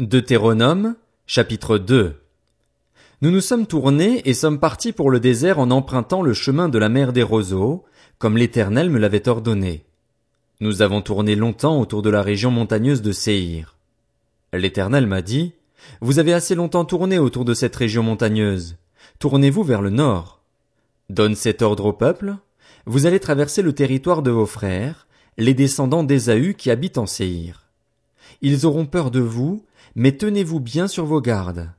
Deutéronome, chapitre 2 Nous nous sommes tournés et sommes partis pour le désert en empruntant le chemin de la mer des roseaux, comme l'Éternel me l'avait ordonné. Nous avons tourné longtemps autour de la région montagneuse de Séhir. L'Éternel m'a dit, Vous avez assez longtemps tourné autour de cette région montagneuse. Tournez-vous vers le nord. Donne cet ordre au peuple. Vous allez traverser le territoire de vos frères, les descendants d'Ésaü qui habitent en Séhir. Ils auront peur de vous, mais tenez-vous bien sur vos gardes.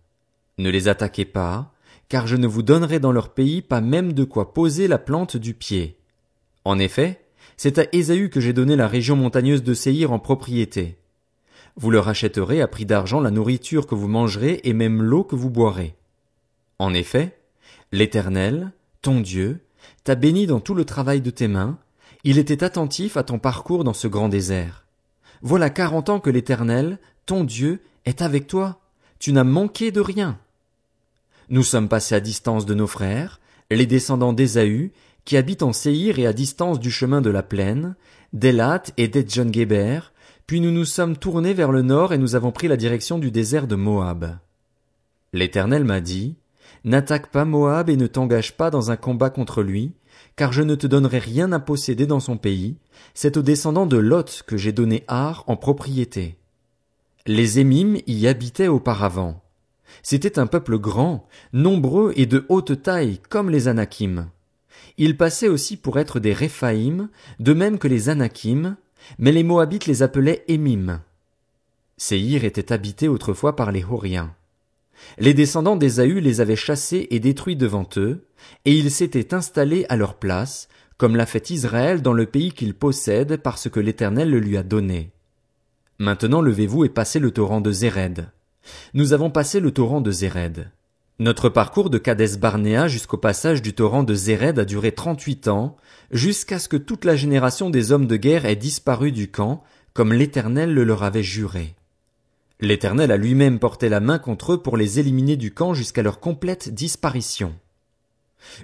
Ne les attaquez pas, car je ne vous donnerai dans leur pays pas même de quoi poser la plante du pied. En effet, c'est à Ésaü que j'ai donné la région montagneuse de Séhir en propriété. Vous leur achèterez à prix d'argent la nourriture que vous mangerez et même l'eau que vous boirez. En effet, l'Éternel, ton Dieu, t'a béni dans tout le travail de tes mains, il était attentif à ton parcours dans ce grand désert. Voilà quarante ans que l'Éternel, ton Dieu, est avec toi. Tu n'as manqué de rien. Nous sommes passés à distance de nos frères, les descendants d'Ésaü, qui habitent en Séhir et à distance du chemin de la plaine, d'Elat et d'Edjon-Géber, puis nous nous sommes tournés vers le nord et nous avons pris la direction du désert de Moab. L'Éternel m'a dit, N'attaque pas Moab et ne t'engage pas dans un combat contre lui, car je ne te donnerai rien à posséder dans son pays, c'est aux descendants de Lot que j'ai donné Ar en propriété. Les Émim y habitaient auparavant. C'était un peuple grand, nombreux et de haute taille, comme les Anakim. Ils passaient aussi pour être des Réphaïm, de même que les Anakim, mais les Moabites les appelaient Émim. Séhir était habité autrefois par les Horiens. Les descendants d'Ésaü les avaient chassés et détruits devant eux, et ils s'étaient installés à leur place, comme l'a fait Israël dans le pays qu'il possède parce que l'Éternel le lui a donné. Maintenant levez-vous et passez le torrent de Zéred. Nous avons passé le torrent de Zéred. Notre parcours de Kadès Barnéa jusqu'au passage du torrent de Zéred a duré trente-huit ans, jusqu'à ce que toute la génération des hommes de guerre ait disparu du camp, comme l'Éternel le leur avait juré. L'Éternel a lui-même porté la main contre eux pour les éliminer du camp jusqu'à leur complète disparition.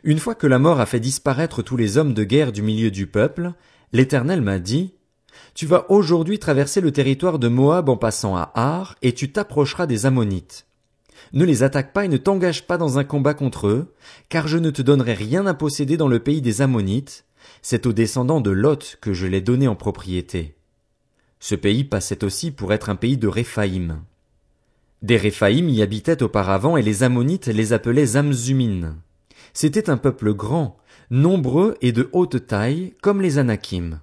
Une fois que la mort a fait disparaître tous les hommes de guerre du milieu du peuple, l'Éternel m'a dit, Tu vas aujourd'hui traverser le territoire de Moab en passant à Ar, et tu t'approcheras des Ammonites. Ne les attaque pas et ne t'engage pas dans un combat contre eux, car je ne te donnerai rien à posséder dans le pays des Ammonites, c'est aux descendants de Lot que je l'ai donné en propriété. Ce pays passait aussi pour être un pays de Réphaïm. Des Réphaïm y habitaient auparavant et les Ammonites les appelaient Zamzumin. C'était un peuple grand, nombreux et de haute taille, comme les Anakim.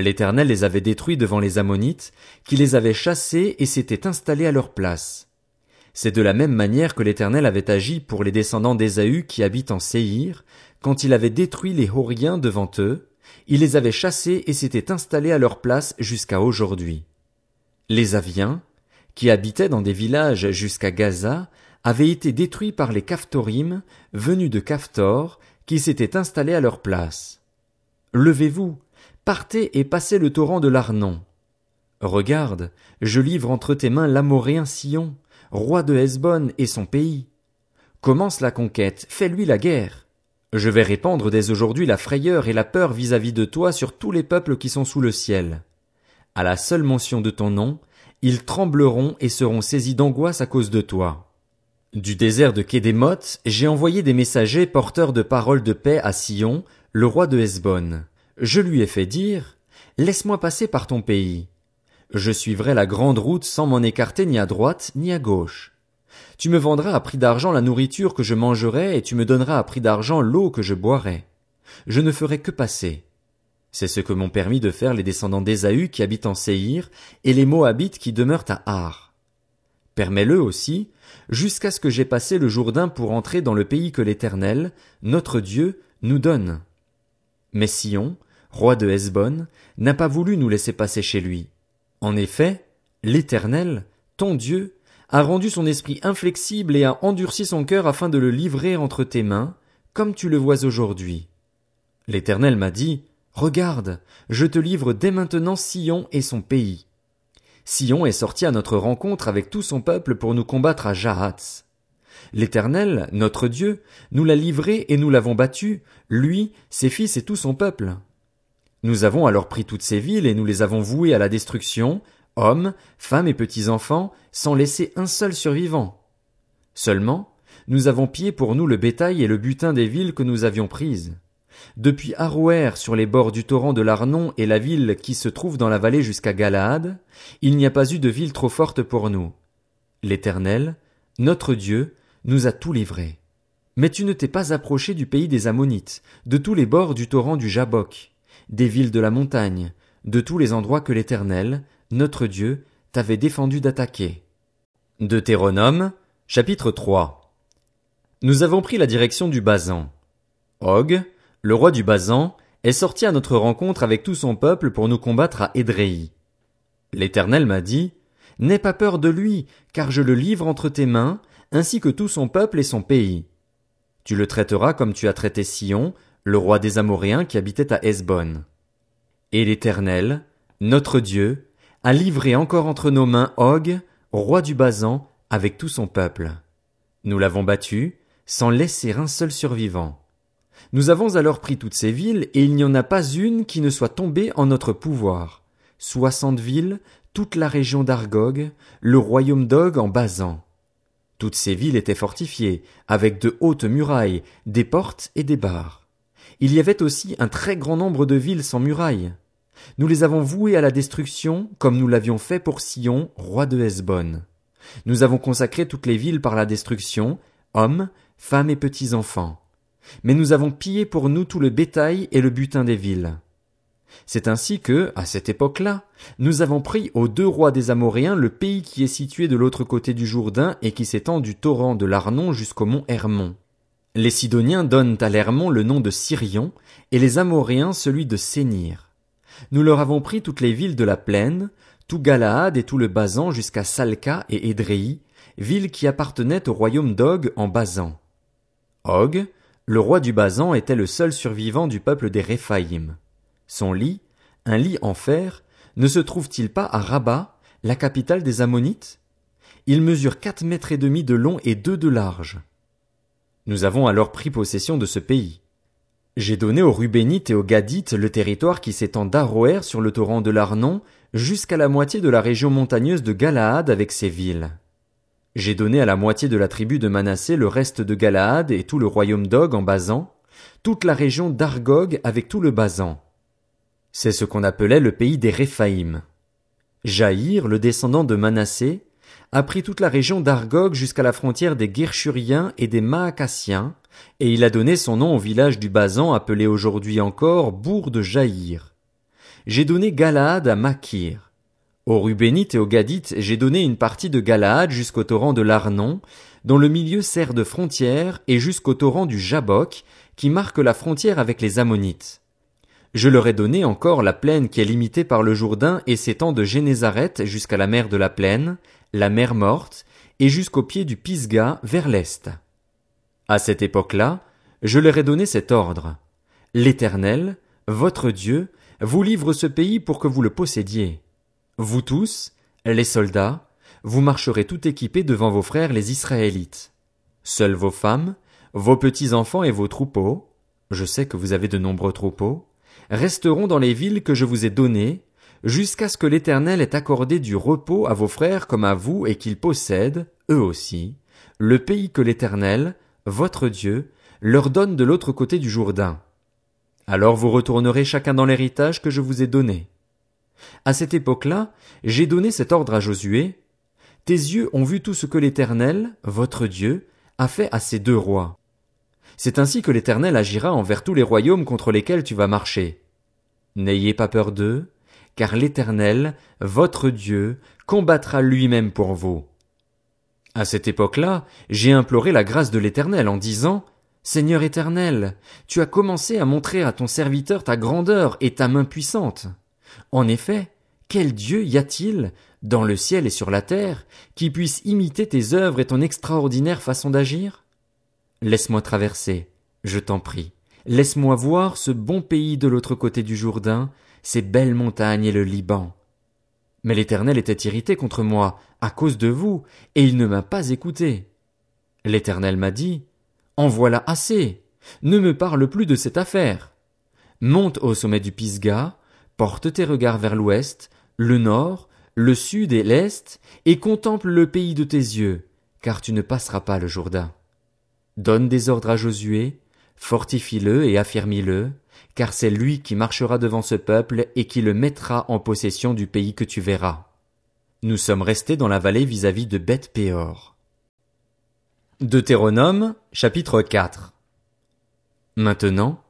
L'Éternel les avait détruits devant les Ammonites, qui les avaient chassés et s'étaient installés à leur place. C'est de la même manière que l'Éternel avait agi pour les descendants d'Ésaü qui habitent en Séhir, quand il avait détruit les Horiens devant eux, il les avait chassés et s'étaient installés à leur place jusqu'à aujourd'hui. Les Aviens, qui habitaient dans des villages jusqu'à Gaza, avaient été détruits par les Caphtorim, venus de Caphtor, qui s'étaient installés à leur place. Levez-vous, partez et passez le torrent de l'Arnon. Regarde, je livre entre tes mains l'Amoréen Sion, roi de Hesbon et son pays. Commence la conquête, fais-lui la guerre. Je vais répandre dès aujourd'hui la frayeur et la peur vis-à-vis -vis de toi sur tous les peuples qui sont sous le ciel. À la seule mention de ton nom, ils trembleront et seront saisis d'angoisse à cause de toi. Du désert de Kédémoth, j'ai envoyé des messagers porteurs de paroles de paix à Sion, le roi de Hesbon. Je lui ai fait dire, Laisse-moi passer par ton pays. Je suivrai la grande route sans m'en écarter ni à droite ni à gauche. Tu me vendras à prix d'argent la nourriture que je mangerai et tu me donneras à prix d'argent l'eau que je boirai. Je ne ferai que passer. C'est ce que m'ont permis de faire les descendants d'Ésaü qui habitent en Séhir et les Moabites qui demeurent à Har. Permets-le aussi, jusqu'à ce que j'aie passé le Jourdain pour entrer dans le pays que l'Éternel, notre Dieu, nous donne. Mais Sion, roi de Hesbon, n'a pas voulu nous laisser passer chez lui. En effet, l'Éternel, ton Dieu, a rendu son esprit inflexible et a endurci son cœur afin de le livrer entre tes mains, comme tu le vois aujourd'hui. L'Éternel m'a dit, Regarde, je te livre dès maintenant Sion et son pays. Sion est sorti à notre rencontre avec tout son peuple pour nous combattre à Jahatz. L'Éternel, notre Dieu, nous l'a livré et nous l'avons battu, lui, ses fils et tout son peuple. Nous avons alors pris toutes ces villes et nous les avons vouées à la destruction, hommes, femmes et petits-enfants, sans laisser un seul survivant. Seulement, nous avons pillé pour nous le bétail et le butin des villes que nous avions prises. Depuis Arouer sur les bords du torrent de l'Arnon et la ville qui se trouve dans la vallée jusqu'à Galaad, il n'y a pas eu de ville trop forte pour nous. L'Éternel, notre Dieu, nous a tout livré. Mais tu ne t'es pas approché du pays des Ammonites, de tous les bords du torrent du Jabok, des villes de la montagne, de tous les endroits que l'Éternel, notre Dieu, t'avait défendu d'attaquer. Deutéronome, chapitre 3 Nous avons pris la direction du Bazan. Og, le roi du Bazan, est sorti à notre rencontre avec tout son peuple pour nous combattre à Édréi. L'Éternel m'a dit, N'aie pas peur de lui, car je le livre entre tes mains, ainsi que tout son peuple et son pays. Tu le traiteras comme tu as traité Sion, le roi des Amoréens qui habitait à Hesbon. Et l'Éternel, notre Dieu, a livré encore entre nos mains Og, roi du Bazan, avec tout son peuple. Nous l'avons battu, sans laisser un seul survivant. Nous avons alors pris toutes ces villes, et il n'y en a pas une qui ne soit tombée en notre pouvoir. Soixante villes, toute la région d'Argog, le royaume d'Og en Basan. Toutes ces villes étaient fortifiées, avec de hautes murailles, des portes et des barres. Il y avait aussi un très grand nombre de villes sans murailles. Nous les avons vouées à la destruction, comme nous l'avions fait pour Sion, roi de Hesbon. Nous avons consacré toutes les villes par la destruction, hommes, femmes et petits enfants. Mais nous avons pillé pour nous tout le bétail et le butin des villes. C'est ainsi que, à cette époque-là, nous avons pris aux deux rois des Amoréens le pays qui est situé de l'autre côté du Jourdain et qui s'étend du torrent de l'Arnon jusqu'au mont Hermon. Les Sidoniens donnent à l'Hermon le nom de Sirion et les Amoréens celui de Sénir. Nous leur avons pris toutes les villes de la plaine, tout Galaad et tout le Basan jusqu'à Salca et Édréi, villes qui appartenaient au royaume d'Og en Basan. Og, le roi du Basan était le seul survivant du peuple des Réphaïm. Son lit, un lit en fer, ne se trouve-t-il pas à Rabat, la capitale des Ammonites? Il mesure quatre mètres et demi de long et deux de large. Nous avons alors pris possession de ce pays. J'ai donné aux Rubénites et aux Gadites le territoire qui s'étend d'Aroer sur le torrent de l'Arnon jusqu'à la moitié de la région montagneuse de Galaad avec ses villes. J'ai donné à la moitié de la tribu de Manassé le reste de Galaad et tout le royaume d'Og en Basan, toute la région d'Argog avec tout le Basan. C'est ce qu'on appelait le pays des Réphaïm. Jaïr, le descendant de Manassé, a pris toute la région d'Argog jusqu'à la frontière des Guerchuriens et des Maacassiens, et il a donné son nom au village du Basan appelé aujourd'hui encore bourg de Jaïr. J'ai donné Galaad à Makir. Aux Rubénites et aux Gadites, j'ai donné une partie de Galaad jusqu'au torrent de l'Arnon, dont le milieu sert de frontière, et jusqu'au torrent du Jabok, qui marque la frontière avec les Ammonites. Je leur ai donné encore la plaine qui est limitée par le Jourdain et s'étend de Génézareth jusqu'à la mer de la plaine, la mer morte, et jusqu'au pied du Pisga vers l'est. À cette époque-là, je leur ai donné cet ordre. L'Éternel, votre Dieu, vous livre ce pays pour que vous le possédiez. Vous tous, les soldats, vous marcherez tout équipés devant vos frères les Israélites. Seuls vos femmes, vos petits-enfants et vos troupeaux, je sais que vous avez de nombreux troupeaux, resteront dans les villes que je vous ai données, jusqu'à ce que l'Éternel ait accordé du repos à vos frères comme à vous et qu'ils possèdent, eux aussi, le pays que l'Éternel, votre Dieu, leur donne de l'autre côté du Jourdain. Alors vous retournerez chacun dans l'héritage que je vous ai donné. À cette époque-là, j'ai donné cet ordre à Josué. Tes yeux ont vu tout ce que l'Éternel, votre Dieu, a fait à ces deux rois. C'est ainsi que l'Éternel agira envers tous les royaumes contre lesquels tu vas marcher. N'ayez pas peur d'eux, car l'Éternel, votre Dieu, combattra lui-même pour vous. À cette époque-là, j'ai imploré la grâce de l'Éternel en disant, Seigneur éternel, tu as commencé à montrer à ton serviteur ta grandeur et ta main puissante. En effet, quel Dieu y a-t-il, dans le ciel et sur la terre, qui puisse imiter tes œuvres et ton extraordinaire façon d'agir? Laisse-moi traverser, je t'en prie. Laisse-moi voir ce bon pays de l'autre côté du Jourdain, ces belles montagnes et le Liban. Mais l'Éternel était irrité contre moi, à cause de vous, et il ne m'a pas écouté. L'Éternel m'a dit, En voilà assez. Ne me parle plus de cette affaire. Monte au sommet du Pisga, Porte tes regards vers l'ouest, le nord, le sud et l'est, et contemple le pays de tes yeux, car tu ne passeras pas le Jourdain. Donne des ordres à Josué, fortifie-le et affermis-le, car c'est lui qui marchera devant ce peuple et qui le mettra en possession du pays que tu verras. Nous sommes restés dans la vallée vis-à-vis de Beth Péor. Deutéronome, chapitre 4 Maintenant,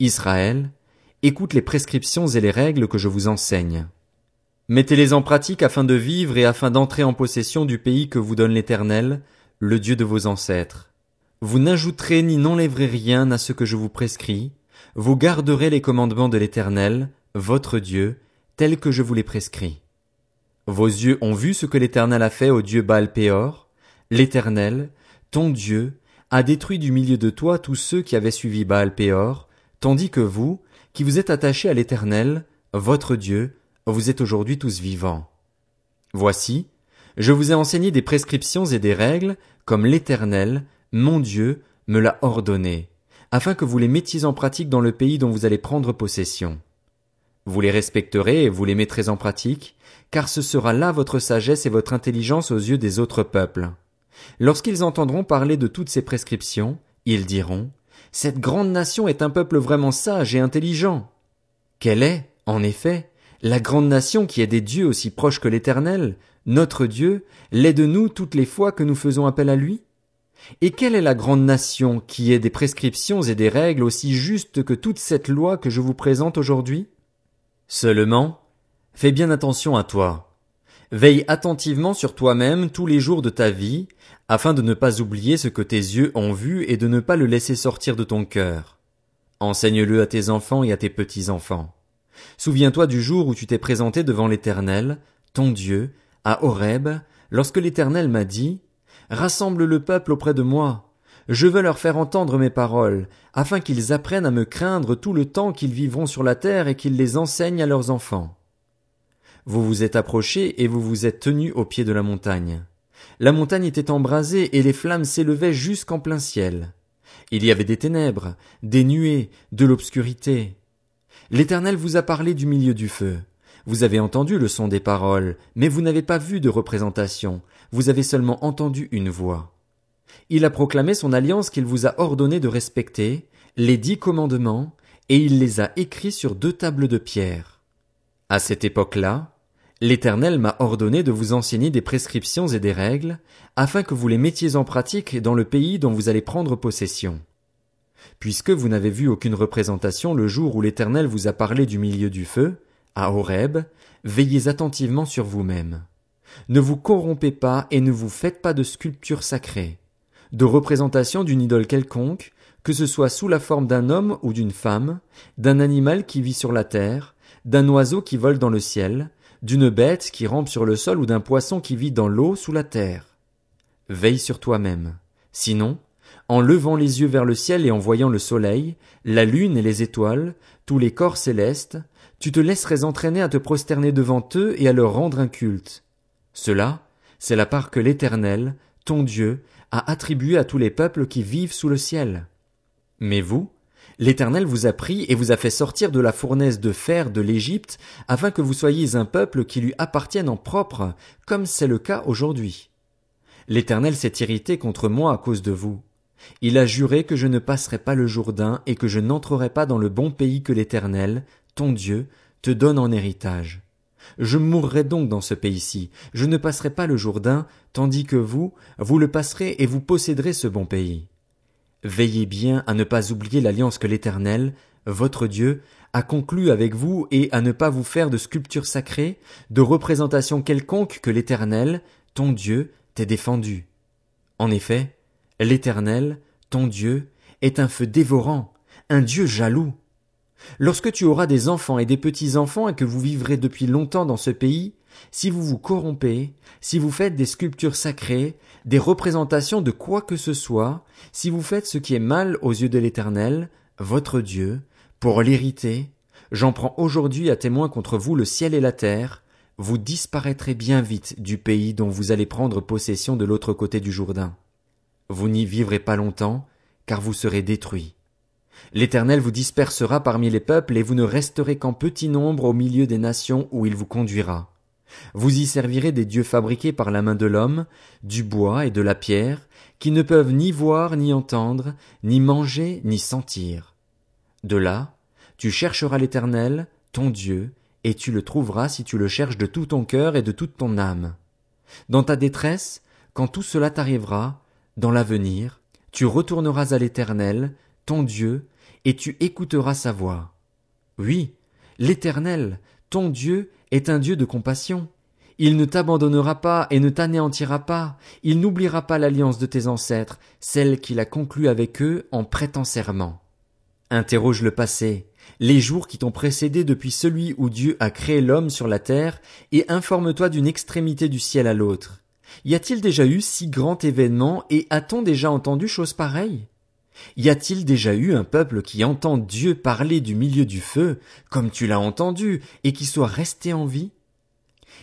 Israël, écoute les prescriptions et les règles que je vous enseigne. Mettez-les en pratique afin de vivre et afin d'entrer en possession du pays que vous donne l'Éternel, le Dieu de vos ancêtres. Vous n'ajouterez ni n'enlèverez rien à ce que je vous prescris, vous garderez les commandements de l'Éternel, votre Dieu, tels que je vous les prescris. Vos yeux ont vu ce que l'Éternel a fait au Dieu Baal Péor. L'Éternel, ton Dieu, a détruit du milieu de toi tous ceux qui avaient suivi Baal Péor, tandis que vous, qui vous êtes attachés à l'Éternel, votre Dieu, vous êtes aujourd'hui tous vivants. Voici, je vous ai enseigné des prescriptions et des règles, comme l'Éternel, mon Dieu, me l'a ordonné, afin que vous les mettiez en pratique dans le pays dont vous allez prendre possession. Vous les respecterez et vous les mettrez en pratique, car ce sera là votre sagesse et votre intelligence aux yeux des autres peuples. Lorsqu'ils entendront parler de toutes ces prescriptions, ils diront, Cette grande nation est un peuple vraiment sage et intelligent. Quelle est, en effet, la grande nation qui est des dieux aussi proches que l'Éternel, notre Dieu, l'est de nous toutes les fois que nous faisons appel à lui? Et quelle est la grande nation qui ait des prescriptions et des règles aussi justes que toute cette loi que je vous présente aujourd'hui? Seulement, fais bien attention à toi. Veille attentivement sur toi-même tous les jours de ta vie, afin de ne pas oublier ce que tes yeux ont vu et de ne pas le laisser sortir de ton cœur. Enseigne-le à tes enfants et à tes petits-enfants. Souviens-toi du jour où tu t'es présenté devant l'Éternel, ton Dieu, à Horeb, lorsque l'Éternel m'a dit, Rassemble le peuple auprès de moi, je veux leur faire entendre mes paroles, afin qu'ils apprennent à me craindre tout le temps qu'ils vivront sur la terre et qu'ils les enseignent à leurs enfants. Vous vous êtes approchés et vous vous êtes tenus au pied de la montagne. La montagne était embrasée et les flammes s'élevaient jusqu'en plein ciel. Il y avait des ténèbres, des nuées, de l'obscurité. L'Éternel vous a parlé du milieu du feu. Vous avez entendu le son des paroles, mais vous n'avez pas vu de représentation, vous avez seulement entendu une voix. Il a proclamé son alliance qu'il vous a ordonné de respecter, les dix commandements, et il les a écrits sur deux tables de pierre. À cette époque-là, l'Éternel m'a ordonné de vous enseigner des prescriptions et des règles, afin que vous les mettiez en pratique dans le pays dont vous allez prendre possession. Puisque vous n'avez vu aucune représentation le jour où l'Éternel vous a parlé du milieu du feu, à Horeb, veillez attentivement sur vous-même. Ne vous corrompez pas et ne vous faites pas de sculptures sacrées de représentation d'une idole quelconque, que ce soit sous la forme d'un homme ou d'une femme, d'un animal qui vit sur la terre, d'un oiseau qui vole dans le ciel, d'une bête qui rampe sur le sol ou d'un poisson qui vit dans l'eau sous la terre. Veille sur toi-même. Sinon, en levant les yeux vers le ciel et en voyant le soleil, la lune et les étoiles, tous les corps célestes, tu te laisserais entraîner à te prosterner devant eux et à leur rendre un culte. Cela, c'est la part que l'Éternel, ton Dieu, a attribué à tous les peuples qui vivent sous le ciel. Mais vous, l'Éternel vous a pris et vous a fait sortir de la fournaise de fer de l'Égypte, afin que vous soyez un peuple qui lui appartienne en propre, comme c'est le cas aujourd'hui. L'Éternel s'est irrité contre moi à cause de vous. Il a juré que je ne passerai pas le Jourdain et que je n'entrerai pas dans le bon pays que l'Éternel, ton Dieu, te donne en héritage. Je mourrai donc dans ce pays-ci, je ne passerai pas le Jourdain, tandis que vous, vous le passerez et vous posséderez ce bon pays. Veillez bien à ne pas oublier l'alliance que l'Éternel, votre Dieu, a conclue avec vous et à ne pas vous faire de sculptures sacrées, de représentations quelconques que l'Éternel, ton Dieu, t'ait défendu. En effet, l'Éternel, ton Dieu, est un feu dévorant, un Dieu jaloux. Lorsque tu auras des enfants et des petits-enfants et que vous vivrez depuis longtemps dans ce pays, si vous vous corrompez, si vous faites des sculptures sacrées, des représentations de quoi que ce soit, si vous faites ce qui est mal aux yeux de l'Éternel, votre Dieu, pour l'hériter, j'en prends aujourd'hui à témoin contre vous le ciel et la terre, vous disparaîtrez bien vite du pays dont vous allez prendre possession de l'autre côté du Jourdain. Vous n'y vivrez pas longtemps, car vous serez détruits. L'Éternel vous dispersera parmi les peuples et vous ne resterez qu'en petit nombre au milieu des nations où il vous conduira. Vous y servirez des dieux fabriqués par la main de l'homme, du bois et de la pierre, qui ne peuvent ni voir ni entendre, ni manger ni sentir. De là, tu chercheras l'Éternel, ton Dieu, et tu le trouveras si tu le cherches de tout ton cœur et de toute ton âme. Dans ta détresse, quand tout cela t'arrivera, dans l'avenir, tu retourneras à l'Éternel, ton Dieu, et tu écouteras sa voix. Oui, l'Éternel, ton Dieu, est un Dieu de compassion. Il ne t'abandonnera pas et ne t'anéantira pas. Il n'oubliera pas l'alliance de tes ancêtres, celle qu'il a conclue avec eux en prêtant serment. Interroge le passé, les jours qui t'ont précédé depuis celui où Dieu a créé l'homme sur la terre, et informe-toi d'une extrémité du ciel à l'autre. Y a-t-il déjà eu si grand événement et a-t-on déjà entendu chose pareille? Y a-t-il déjà eu un peuple qui entend Dieu parler du milieu du feu, comme tu l'as entendu, et qui soit resté en vie?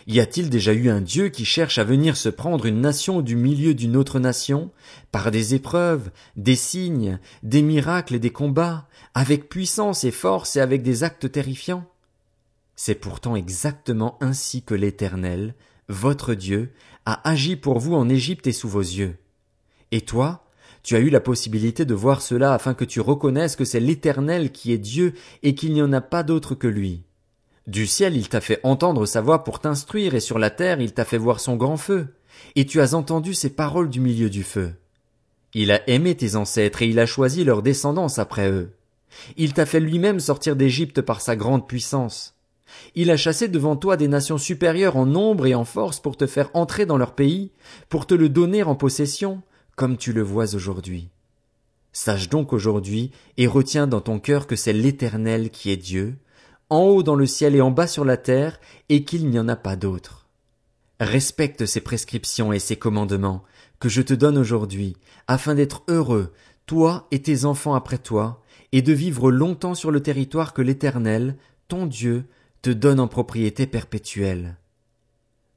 Y a-t-il déjà eu un Dieu qui cherche à venir se prendre une nation du milieu d'une autre nation, par des épreuves, des signes, des miracles et des combats, avec puissance et force et avec des actes terrifiants? C'est pourtant exactement ainsi que l'Éternel, votre Dieu, a agi pour vous en Égypte et sous vos yeux. Et toi, tu as eu la possibilité de voir cela afin que tu reconnaisses que c'est l'Éternel qui est Dieu et qu'il n'y en a pas d'autre que lui. Du ciel il t'a fait entendre sa voix pour t'instruire et sur la terre il t'a fait voir son grand feu. Et tu as entendu ses paroles du milieu du feu. Il a aimé tes ancêtres et il a choisi leur descendance après eux. Il t'a fait lui-même sortir d'Égypte par sa grande puissance. Il a chassé devant toi des nations supérieures en nombre et en force pour te faire entrer dans leur pays, pour te le donner en possession, comme tu le vois aujourd'hui. Sache donc aujourd'hui et retiens dans ton cœur que c'est l'Éternel qui est Dieu, en haut dans le ciel et en bas sur la terre, et qu'il n'y en a pas d'autre. Respecte ces prescriptions et ces commandements que je te donne aujourd'hui, afin d'être heureux, toi et tes enfants après toi, et de vivre longtemps sur le territoire que l'Éternel, ton Dieu, te donne en propriété perpétuelle.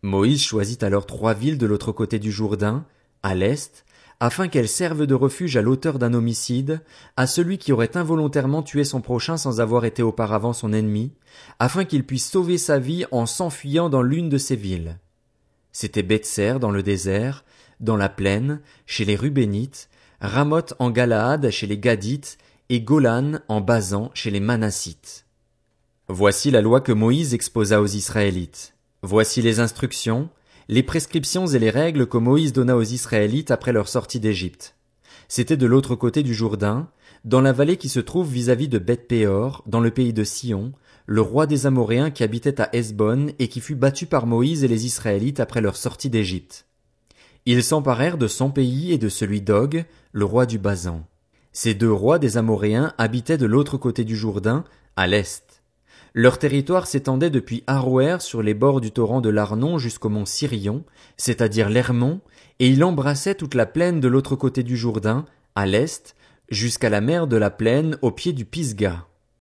Moïse choisit alors trois villes de l'autre côté du Jourdain, à l'est, afin qu'elles servent de refuge à l'auteur d'un homicide, à celui qui aurait involontairement tué son prochain sans avoir été auparavant son ennemi, afin qu'il puisse sauver sa vie en s'enfuyant dans l'une de ces villes. C'était Betser dans le désert, dans la plaine, chez les Rubénites, Ramoth en Galaad chez les Gadites, et Golan en Basan chez les Manassites. Voici la loi que Moïse exposa aux Israélites. Voici les instructions, les prescriptions et les règles que Moïse donna aux Israélites après leur sortie d'Égypte. C'était de l'autre côté du Jourdain, dans la vallée qui se trouve vis-à-vis de Beth-Péor, dans le pays de Sion, le roi des Amoréens qui habitait à Hesbon et qui fut battu par Moïse et les Israélites après leur sortie d'Égypte. Ils s'emparèrent de son pays et de celui d'Og, le roi du Basan. Ces deux rois des Amoréens habitaient de l'autre côté du Jourdain, à l'est. Leur territoire s'étendait depuis Aroer sur les bords du torrent de l'Arnon jusqu'au mont Sirion, c'est-à-dire l'Hermon, et il embrassait toute la plaine de l'autre côté du Jourdain, à l'est, jusqu'à la mer de la plaine au pied du Pisga.